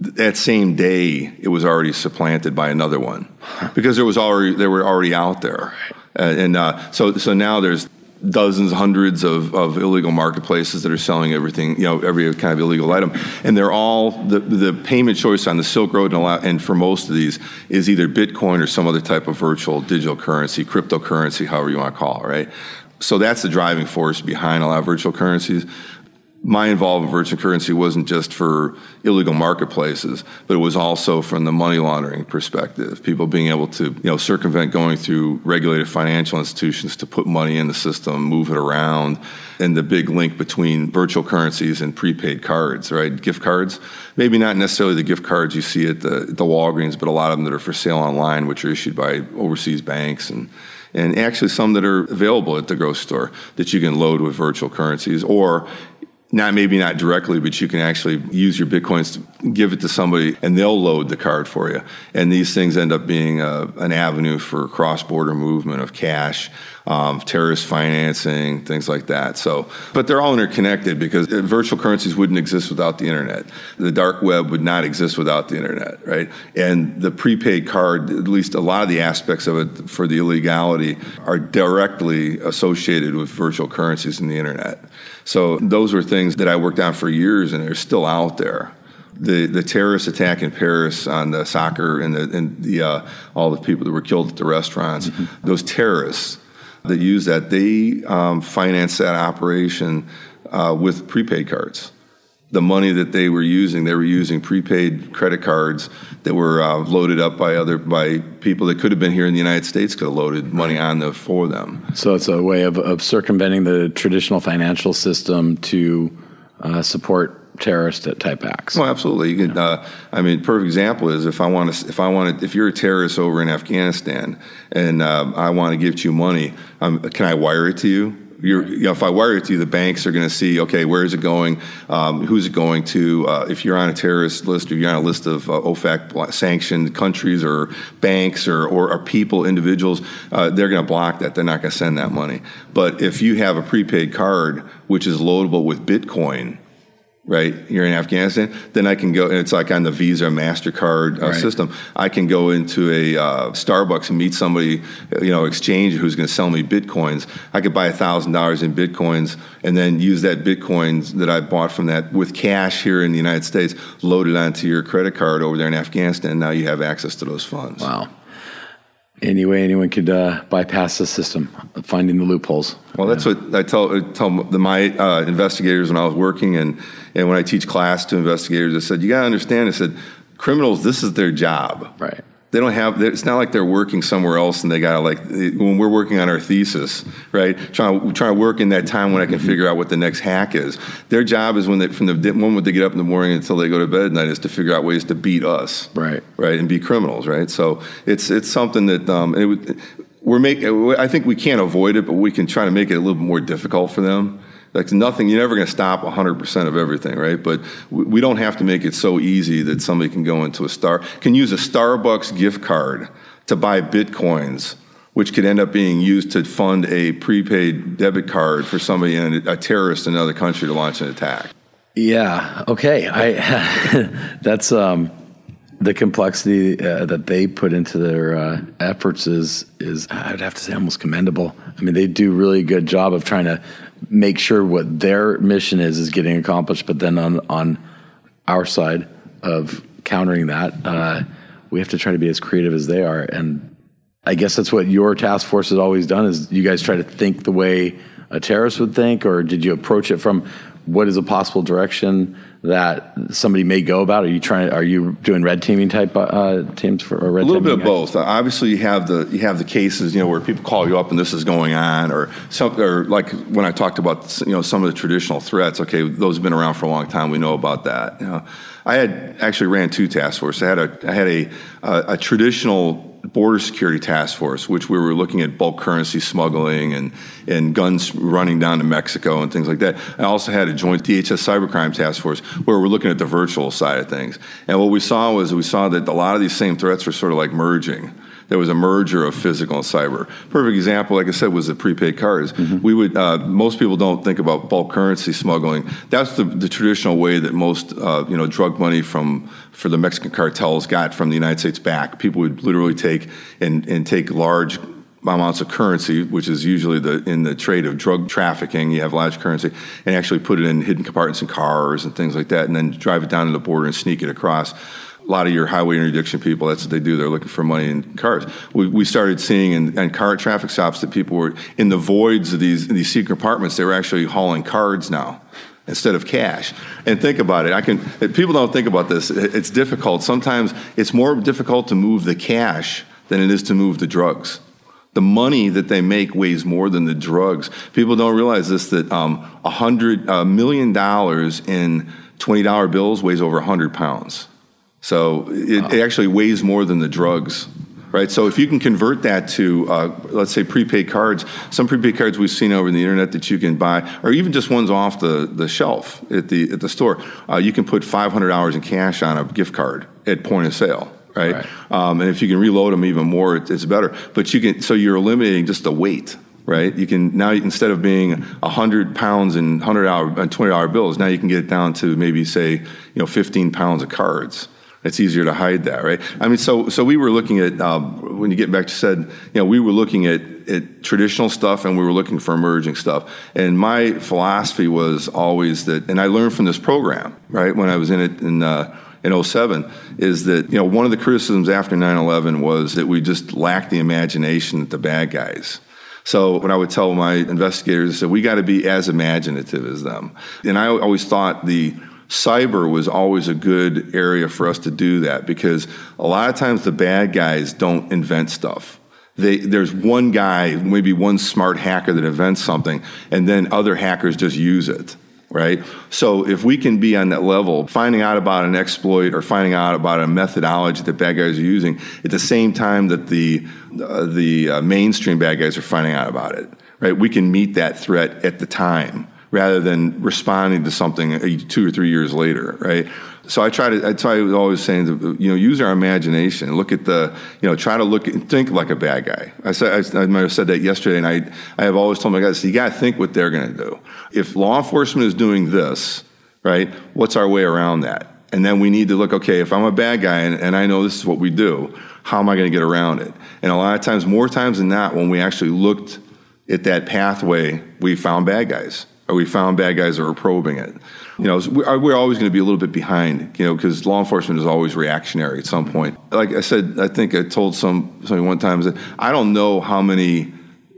That same day it was already supplanted by another one because there was already they were already out there. Uh, and uh, so so now there's dozens hundreds of, of illegal marketplaces that are selling everything you know every kind of illegal item. And they're all the, the payment choice on the silk road and, lot, and for most of these is either bitcoin or some other type of virtual digital currency cryptocurrency however you want to call it right so that's the driving force behind a lot of virtual currencies. My involvement in virtual currency wasn't just for illegal marketplaces, but it was also from the money laundering perspective. People being able to, you know, circumvent going through regulated financial institutions to put money in the system, move it around, and the big link between virtual currencies and prepaid cards, right? Gift cards. Maybe not necessarily the gift cards you see at the, the Walgreens, but a lot of them that are for sale online, which are issued by overseas banks and and actually some that are available at the grocery store that you can load with virtual currencies or not maybe not directly, but you can actually use your bitcoins to give it to somebody, and they'll load the card for you. And these things end up being a, an avenue for cross-border movement of cash, um, terrorist financing, things like that. So, but they're all interconnected because virtual currencies wouldn't exist without the internet. The dark web would not exist without the internet, right? And the prepaid card, at least a lot of the aspects of it for the illegality, are directly associated with virtual currencies and the internet. So those were things that I worked on for years, and they're still out there. The the terrorist attack in Paris on the soccer and the and the uh, all the people that were killed at the restaurants, mm-hmm. those terrorists that use that they um, finance that operation uh, with prepaid cards the money that they were using, they were using prepaid credit cards that were uh, loaded up by other by people that could have been here in the United States could have loaded money on them for them. So it's a way of, of circumventing the traditional financial system to uh, support terrorist type acts. Well, absolutely. You can. Uh, I mean, perfect example is if I want to, if I want to, if you're a terrorist over in Afghanistan and uh, I want to give you money, um, can I wire it to you? you know, if I wire it to you, the banks are going to see, okay, where is it going? Um, who's it going to? Uh, if you're on a terrorist list, or you're on a list of uh, OFAC sanctioned countries or banks or, or, or people, individuals, uh, they're going to block that. They're not going to send that money. But if you have a prepaid card, which is loadable with Bitcoin, right? You're in Afghanistan, then I can go, and it's like on the Visa MasterCard uh, right. system. I can go into a uh, Starbucks and meet somebody, you know, exchange who's going to sell me Bitcoins. I could buy $1,000 in Bitcoins and then use that Bitcoins that I bought from that with cash here in the United States, load it onto your credit card over there in Afghanistan. And now you have access to those funds. Wow. Any way anyone could uh, bypass the system, finding the loopholes. Well, that's what I tell, I tell the, my uh, investigators when I was working, and, and when I teach class to investigators, I said, you got to understand, I said, criminals, this is their job. Right they don't have it's not like they're working somewhere else and they gotta like when we're working on our thesis right trying to trying to work in that time when i can figure out what the next hack is. Their job is when they from the moment they get up in the morning until they go to bed at night is to figure out ways to beat us. Right. Right and be criminals right? So it's it's something that um, it, we're making i think we can't avoid it but we can try to make it a little bit more difficult for them like nothing, you're never going to stop 100% of everything, right? But we don't have to make it so easy that somebody can go into a star, can use a Starbucks gift card to buy bitcoins, which could end up being used to fund a prepaid debit card for somebody in a, terrorist in another country to launch an attack. Yeah. Okay. I that's um, the complexity uh, that they put into their uh, efforts is is I'd have to say almost commendable. I mean, they do really good job of trying to make sure what their mission is is getting accomplished. But then on on our side of countering that, uh, we have to try to be as creative as they are. And I guess that's what your task force has always done: is you guys try to think the way a terrorist would think, or did you approach it from what is a possible direction that somebody may go about? Are you trying? Are you doing red teaming type uh, teams for or red team? a little bit of both? obviously, you have the you have the cases, you know, where people call you up and this is going on, or some, or like when I talked about you know some of the traditional threats. Okay, those have been around for a long time. We know about that. You know, I had actually ran two task forces. I had a I had a, a, traditional border security task force, which we were looking at bulk currency smuggling and, and guns running down to Mexico and things like that. I also had a joint DHS cybercrime task force where we're looking at the virtual side of things. And what we saw was we saw that a lot of these same threats were sort of like merging there was a merger of physical and cyber. Perfect example, like I said, was the prepaid cards. Mm-hmm. We would uh, most people don't think about bulk currency smuggling. That's the, the traditional way that most uh, you know drug money from for the Mexican cartels got from the United States back. People would literally take and, and take large amounts of currency, which is usually the in the trade of drug trafficking. You have large currency, and actually put it in hidden compartments in cars and things like that, and then drive it down to the border and sneak it across a lot of your highway interdiction people, that's what they do. They're looking for money in cars. We, we started seeing in, in car traffic stops that people were in the voids of these, these secret compartments, they were actually hauling cards now instead of cash. And think about it. I can people don't think about this. It's difficult. Sometimes it's more difficult to move the cash than it is to move the drugs. The money that they make weighs more than the drugs. People don't realize this that um, a hundred a million dollars in twenty dollar bills weighs over hundred pounds. So it, wow. it, actually weighs more than the drugs, right? So if you can convert that to, uh, let's say, prepaid cards, some prepaid cards we've seen over the internet that you can buy, or even just ones off the, the shelf at the at the store, uh, you can put five hundred dollars in cash on a gift card at point of sale. Right, right. Um, and if you can reload them even more, it, it's better. But you can, so you're eliminating just the weight right? You can now instead of being hundred pounds and hundred dollar and twenty dollar bills, now you can get it down to maybe say you know fifteen pounds of cards, it's easier to hide that, right? I mean, so so we were looking at um, when you get back to said, you know, we were looking at, at traditional stuff and we were looking for emerging stuff. And my philosophy was always that, and I learned from this program, right, when I was in it in. Uh, in 07 is that you know one of the criticisms after 9-11 was that we just lacked the imagination that the bad guys so when I would tell my investigators, I said, we got to be as imaginative as them. And I always thought the cyber was always a good area for us to do that because a lot of times the bad guys don't invent stuff. They, there's one guy, maybe one smart hacker that invents something, and then other hackers just use it, right? So if we can be on that level, finding out about an exploit or finding out about a methodology that bad guys are using at the same time that the uh, the uh, mainstream bad guys are finding out about it, right? We can meet that threat at the time rather than responding to something two or three years later, right? So I try to, I try always saying, you know, use our imagination. Look at the, you know, try to look and think like a bad guy. I said, I, I might have said that yesterday, and I, I have always told my guys, you got to think what they're going to do. If law enforcement is doing this, right, what's our way around that? And then we need to look, okay, if I'm a bad guy and, and I know this is what we do, how am I going to get around it? And a lot of times, more times than not, when we actually looked at that pathway, we found bad guys we found bad guys that were probing it. You know, we're always going to be a little bit behind, you know, because law enforcement is always reactionary at some point. Like I said, I think I told some somebody one time that I don't know how many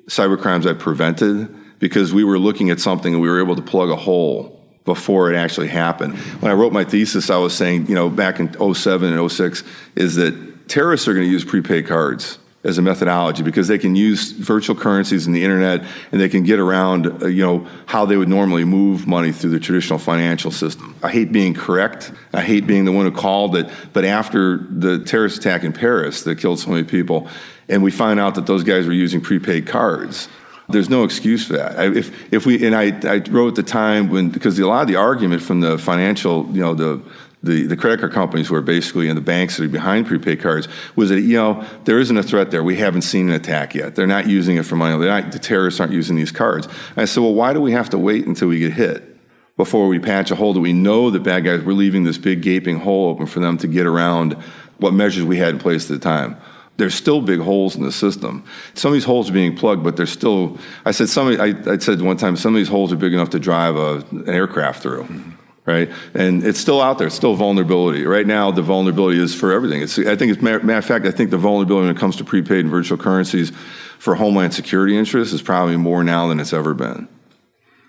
cyber crimes I prevented because we were looking at something and we were able to plug a hole before it actually happened. When I wrote my thesis, I was saying, you know, back in 07 and 06, is that terrorists are going to use prepaid cards as a methodology because they can use virtual currencies and the internet and they can get around uh, you know how they would normally move money through the traditional financial system. I hate being correct. I hate being the one who called it. But after the terrorist attack in paris that killed so many people and we find out that those guys were using prepaid cards there's no excuse for that. If if we and I, I wrote at the time when because a lot of the argument from the financial you know the the, the credit card companies who are basically in the banks that are behind prepaid cards was that you know there isn't a threat there. We haven't seen an attack yet. They're not using it for money. Not, the terrorists aren't using these cards. And I said, well, why do we have to wait until we get hit? Before we patch a hole that we know the bad guys, we're leaving this big gaping hole open for them to get around what measures we had in place at the time there's still big holes in the system. Some of these holes are being plugged, but there's still. I said some. I, I said one time some of these holes are big enough to drive a, an aircraft through. Mm-hmm right? And it's still out there. It's still vulnerability. Right now, the vulnerability is for everything. It's, I think, it's matter of fact, I think the vulnerability when it comes to prepaid and virtual currencies for homeland security interests is probably more now than it's ever been,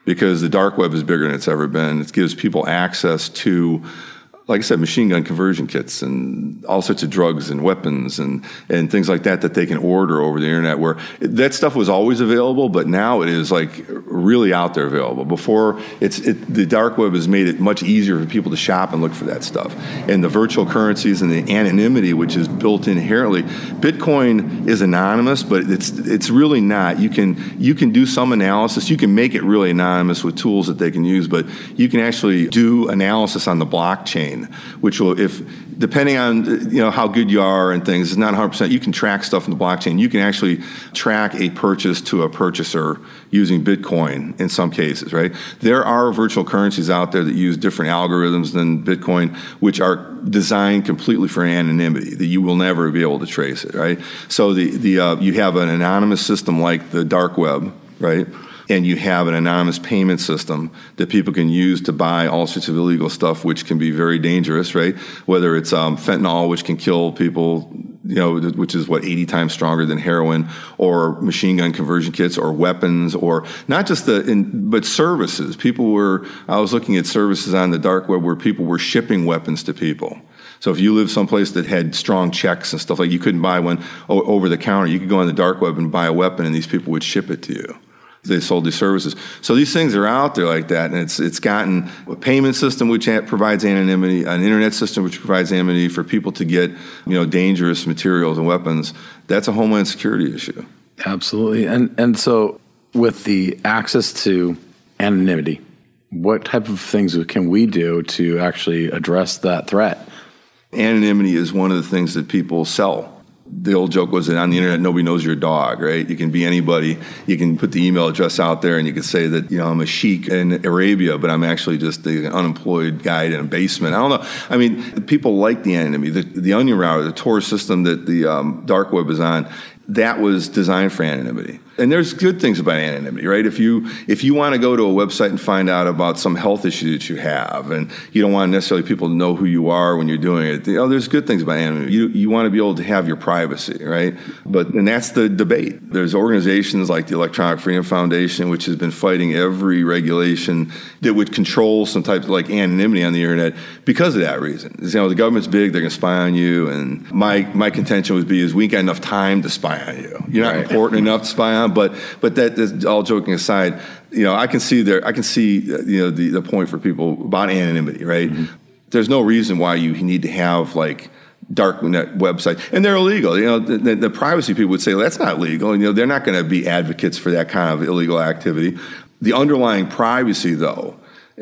because the dark web is bigger than it's ever been. It gives people access to like I said, machine gun conversion kits and all sorts of drugs and weapons and, and things like that that they can order over the internet. Where that stuff was always available, but now it is like really out there available. Before it's it, the dark web has made it much easier for people to shop and look for that stuff. And the virtual currencies and the anonymity, which is built inherently, Bitcoin is anonymous, but it's it's really not. You can you can do some analysis. You can make it really anonymous with tools that they can use, but you can actually do analysis on the blockchain which will, if depending on you know how good you are and things, it's not 100. percent You can track stuff in the blockchain. You can actually track a purchase to a purchaser using Bitcoin in some cases, right? There are virtual currencies out there that use different algorithms than Bitcoin, which are designed completely for anonymity that you will never be able to trace it, right? So the the uh, you have an anonymous system like the dark web, right? And you have an anonymous payment system that people can use to buy all sorts of illegal stuff, which can be very dangerous, right? Whether it's um, fentanyl, which can kill people, you know, which is what 80 times stronger than heroin, or machine gun conversion kits, or weapons, or not just the, in, but services. People were, I was looking at services on the dark web where people were shipping weapons to people. So if you live someplace that had strong checks and stuff like you couldn't buy one over the counter, you could go on the dark web and buy a weapon, and these people would ship it to you they sold these services. So these things are out there like that, and it's it's gotten a payment system which provides anonymity, an internet system which provides anonymity for people to get you know dangerous materials and weapons. That's a homeland security issue. Absolutely, and and so with the access to anonymity, what type of things can we do to actually address that threat? Anonymity is one of the things that people sell the old joke was that on the internet nobody knows your dog right? You can be anybody. You can put the email address out there and you can say that you know i'm a sheik in arabia but i'm actually just an unemployed guy in a basement. I don't know. I mean people like the anonymity the, the onion router the tor system that the um, dark web is on that was designed for anonymity and there's good things about anonymity, right? If you if you want to go to a website and find out about some health issue that you have, and you don't want necessarily people to know who you are when you're doing it, you know, there's good things about anonymity. You you want to be able to have your privacy, right? But and that's the debate. There's organizations like the Electronic Freedom Foundation, which has been fighting every regulation that would control some type of like anonymity on the internet because of that reason. You know, the government's big; they're going to spy on you. And my my contention would be is we ain't got enough time to spy on you. You're not right. important enough to spy on but but that all joking aside, you know, I can see there. I can see you know the, the point for people about anonymity, right? Mm-hmm. There's no reason why you need to have like dark net websites, and they're illegal. You know, the, the privacy people would say well, that's not legal, and you know they're not going to be advocates for that kind of illegal activity. The underlying privacy, though,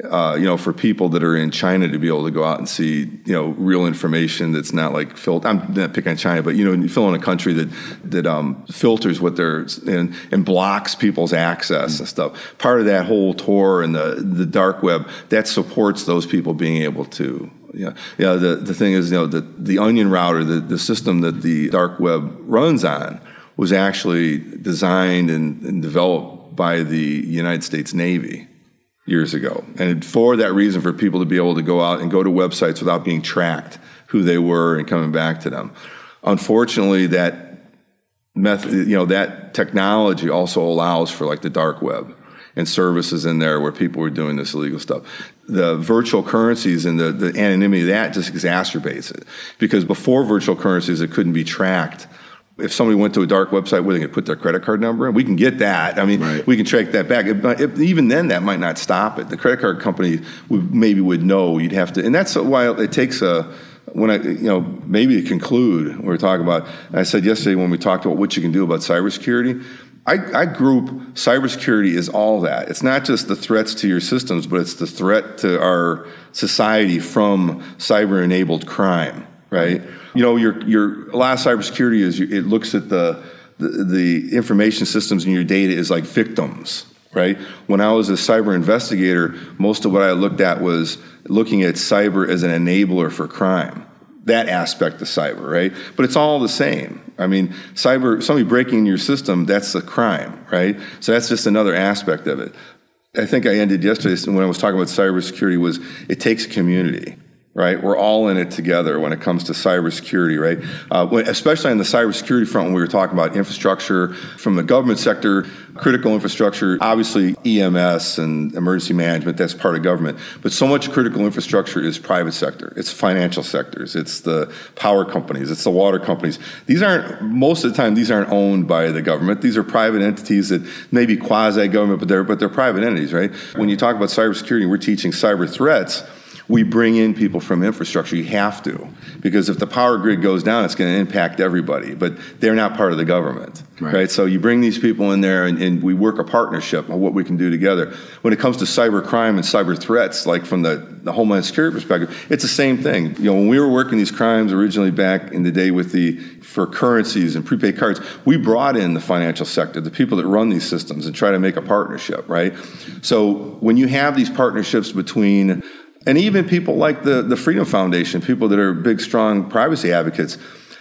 uh, you know, for people that are in China to be able to go out and see, you know, real information that's not like filtered. I'm not picking on China, but you know, you fill in a country that that um, filters what they're and, and blocks people's access and stuff. Part of that whole Tor and the the dark web that supports those people being able to. Yeah, yeah. The the thing is, you know, the the onion router, the the system that the dark web runs on, was actually designed and, and developed by the United States Navy years ago. And for that reason, for people to be able to go out and go to websites without being tracked who they were and coming back to them. Unfortunately, that method, you know, that technology also allows for like the dark web and services in there where people were doing this illegal stuff. The virtual currencies and the, the anonymity of that just exacerbates it. Because before virtual currencies, it couldn't be tracked if somebody went to a dark website where they could put their credit card number in, we can get that. I mean, right. we can track that back. It, even then, that might not stop it. The credit card company would, maybe would know you'd have to, and that's why it takes a. When I, you know, maybe to conclude, we are talking about. I said yesterday when we talked about what you can do about cybersecurity. I, I group cybersecurity is all that. It's not just the threats to your systems, but it's the threat to our society from cyber-enabled crime, right? You know, your your of cybersecurity is it looks at the, the the information systems in your data is like victims, right? When I was a cyber investigator, most of what I looked at was looking at cyber as an enabler for crime. That aspect of cyber, right? But it's all the same. I mean, cyber somebody breaking your system, that's a crime, right? So that's just another aspect of it. I think I ended yesterday when I was talking about cybersecurity was it takes a community right? We're all in it together when it comes to cybersecurity, right? Uh, especially on the cybersecurity front, when we were talking about infrastructure from the government sector, critical infrastructure, obviously EMS and emergency management, that's part of government. But so much critical infrastructure is private sector. It's financial sectors. It's the power companies. It's the water companies. These aren't, most of the time, these aren't owned by the government. These are private entities that may be quasi-government, but they're, but they're private entities, right? When you talk about cybersecurity, we're teaching cyber threats we bring in people from infrastructure. You have to, because if the power grid goes down, it's going to impact everybody. But they're not part of the government, right? right? So you bring these people in there, and, and, we work a partnership on what we can do together. When it comes to cyber crime and cyber threats, like from the, the Homeland Security perspective, it's the same thing. You know, when we were working these crimes originally back in the day with the for currencies and prepaid cards, we brought in the financial sector, the people that run these systems, and try to make a partnership, right? So when you have these partnerships between and even people like the, the Freedom Foundation, people that are big, strong privacy advocates,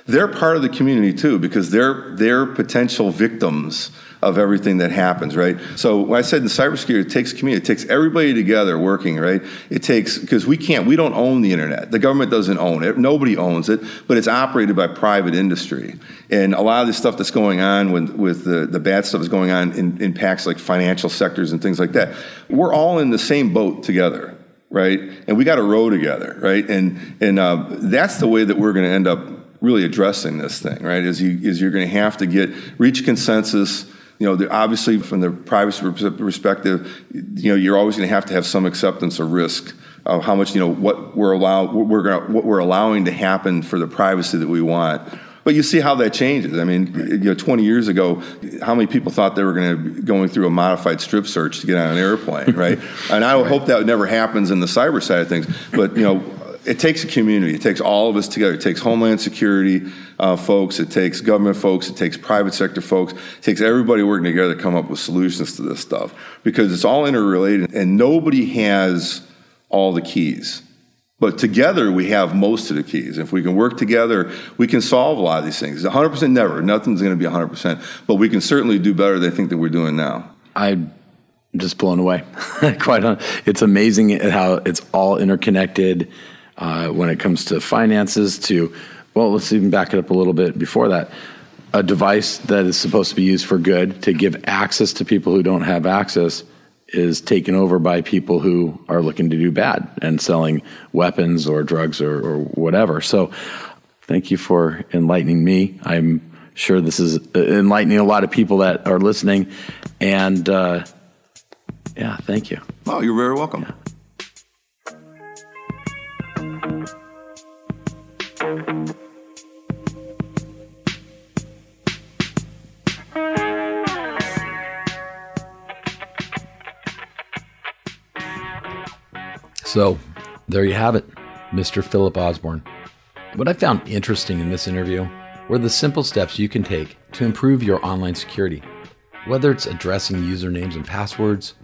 they're part of the community too because they're they're potential victims of everything that happens, right? So when I said in cybersecurity, it takes community, it takes everybody together working, right? It takes because we can't, we don't own the internet. The government doesn't own it. Nobody owns it, but it's operated by private industry. And a lot of the stuff that's going on with, with the, the bad stuff is going on in impacts like financial sectors and things like that. We're all in the same boat together right? And we got to row together, right? And and uh, that's the way that we're going to end up really addressing this thing, right? Is you is you're going to have to get reach consensus. You know, obviously from the privacy perspective, you know, you're always going to have to have some acceptance of risk of how much you know what we're allowed what we're gonna, what we're allowing to happen for the privacy that we want but you see how that changes. I mean, you know, 20 years ago, how many people thought they were going to be going through a modified strip search to get on an airplane, right? and I right. hope that never happens in the cyber side of things. But you know, it takes a community. It takes all of us together. It takes Homeland Security uh, folks. It takes government folks. It takes private sector folks. It takes everybody working together to come up with solutions to this stuff because it's all interrelated, and nobody has all the keys. But together, we have most of the keys. If we can work together, we can solve a lot of these things. 100% never. Nothing's going to be 100%. But we can certainly do better than I think that we're doing now. I'm just blown away. Quite, it's amazing how it's all interconnected uh, when it comes to finances. To well, let's even back it up a little bit before that. A device that is supposed to be used for good to give access to people who don't have access is taken over by people who are looking to do bad and selling weapons or drugs or, or whatever. So, thank you for enlightening me. I'm sure this is enlightening a lot of people that are listening. And uh, yeah, thank you. Oh, you're very welcome. Yeah. So, there you have it, Mr. Phillip Osborn. What I found interesting in this interview were the simple steps you can take to improve your online security. Whether it's addressing usernames and passwords,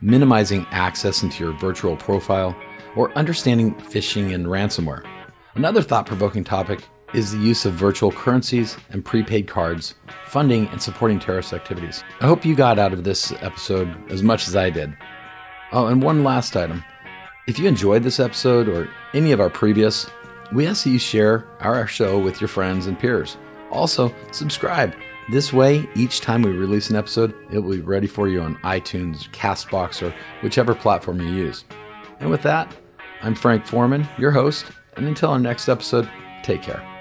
minimizing access into your virtual profile, or understanding phishing and ransomware. Another thought provoking topic is the use of virtual currencies and prepaid cards, funding and supporting terrorist activities. I hope you got out of this episode as much as I did. Oh, and one last item. If you enjoyed this episode or any of our previous, we ask that you share our show with your friends and peers. Also, subscribe. This way, each time we release an episode, it will be ready for you on iTunes, Castbox, or whichever platform you use. And with that, I'm Frank Foreman, your host, and until our next episode, take care.